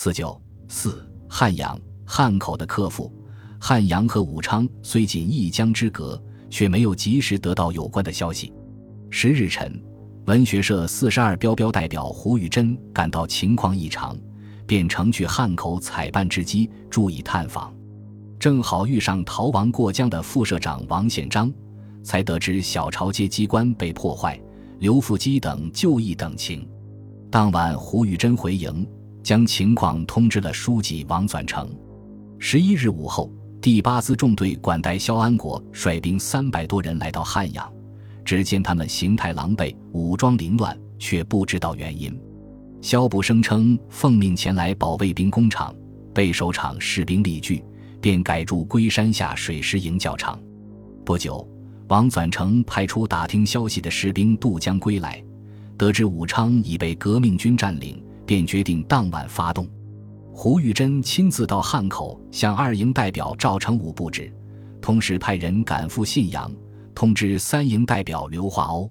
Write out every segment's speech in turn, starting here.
四九四汉阳汉口的客户，汉阳和武昌虽仅一江之隔，却没有及时得到有关的消息。十日晨，文学社四十二标标代表胡玉珍感到情况异常，便乘去汉口采办之机，注意探访。正好遇上逃亡过江的副社长王宪章，才得知小朝街机关被破坏，刘福基等就义等情。当晚，胡玉珍回营。将情况通知了书记王纂成。十一日午后，第八司重队管带萧安国率兵三百多人来到汉阳，只见他们形态狼狈，武装凌乱，却不知道原因。萧部声称奉命前来保卫兵工厂，被守场士兵力拒，便改驻龟山下水师营教场。不久，王纂成派出打听消息的士兵渡江归来，得知武昌已被革命军占领。便决定当晚发动。胡玉珍亲自到汉口向二营代表赵成武布置，同时派人赶赴信阳，通知三营代表刘化欧。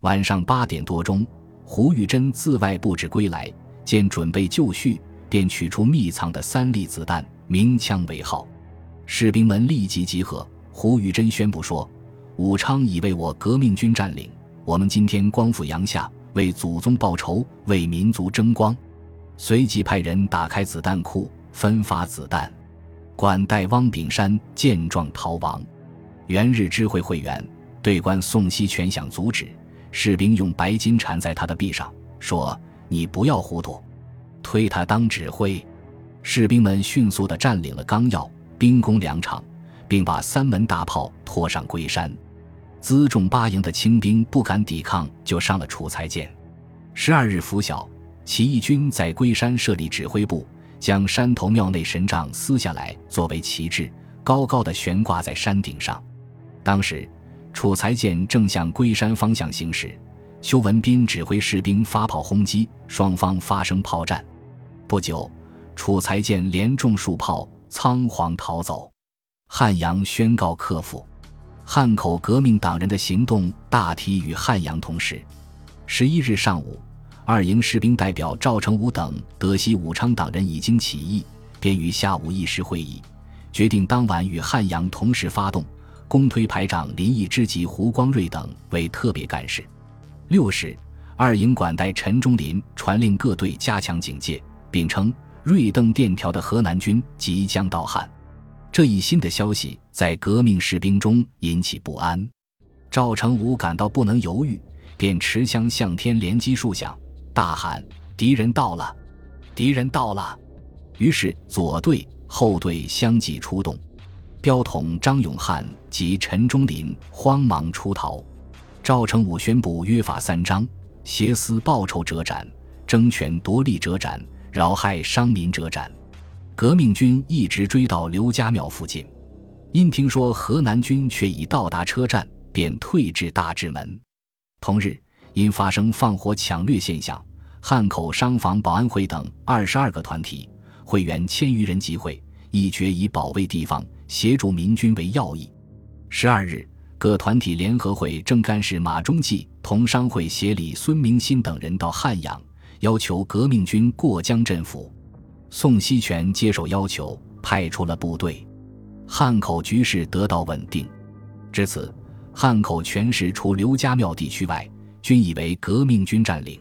晚上八点多钟，胡玉珍自外布置归来，见准备就绪，便取出密藏的三粒子弹，鸣枪为号。士兵们立即集合。胡玉珍宣布说：“武昌已被我革命军占领，我们今天光复阳夏。”为祖宗报仇，为民族争光，随即派人打开子弹库，分发子弹。管带汪炳山见状逃亡。元日知会会员，队官宋希全想阻止，士兵用白金缠在他的臂上，说：“你不要糊涂，推他当指挥。”士兵们迅速地占领了纲要，兵攻粮场，并把三门大炮拖上龟山。辎重八营的清兵不敢抵抗，就上了楚才舰。十二日拂晓，起义军在龟山设立指挥部，将山头庙内神杖撕下来作为旗帜，高高的悬挂在山顶上。当时，楚才舰正向龟山方向行驶，邱文斌指挥士兵发炮轰击，双方发生炮战。不久，楚才舰连中数炮，仓皇逃走。汉阳宣告克复。汉口革命党人的行动大体与汉阳同时。十一日上午，二营士兵代表赵成武等得悉武昌党人已经起义，便于下午议事会议，决定当晚与汉阳同时发动，公推排长林毅之及胡光瑞等为特别干事。六时，二营管带陈忠林传令各队加强警戒，并称瑞邓电条的河南军即将到汉。这一新的消息在革命士兵中引起不安，赵成武感到不能犹豫，便持枪向天连击数响，大喊：“敌人到了！敌人到了！”于是左队、后队相继出动，标统张永汉及陈忠林慌忙出逃。赵成武宣布约法三章：挟私报仇者斩，争权夺利者斩，扰害伤民者斩。革命军一直追到刘家庙附近，因听说河南军却已到达车站，便退至大治门。同日，因发生放火抢掠现象，汉口商房保安会等二十二个团体会员千余人集会，一决以保卫地方、协助民军为要义。十二日，各团体联合会正干事马中济同商会协理孙明新等人到汉阳，要求革命军过江镇抚。宋希全接受要求，派出了部队，汉口局势得到稳定。至此，汉口全市除刘家庙地区外，均已为革命军占领。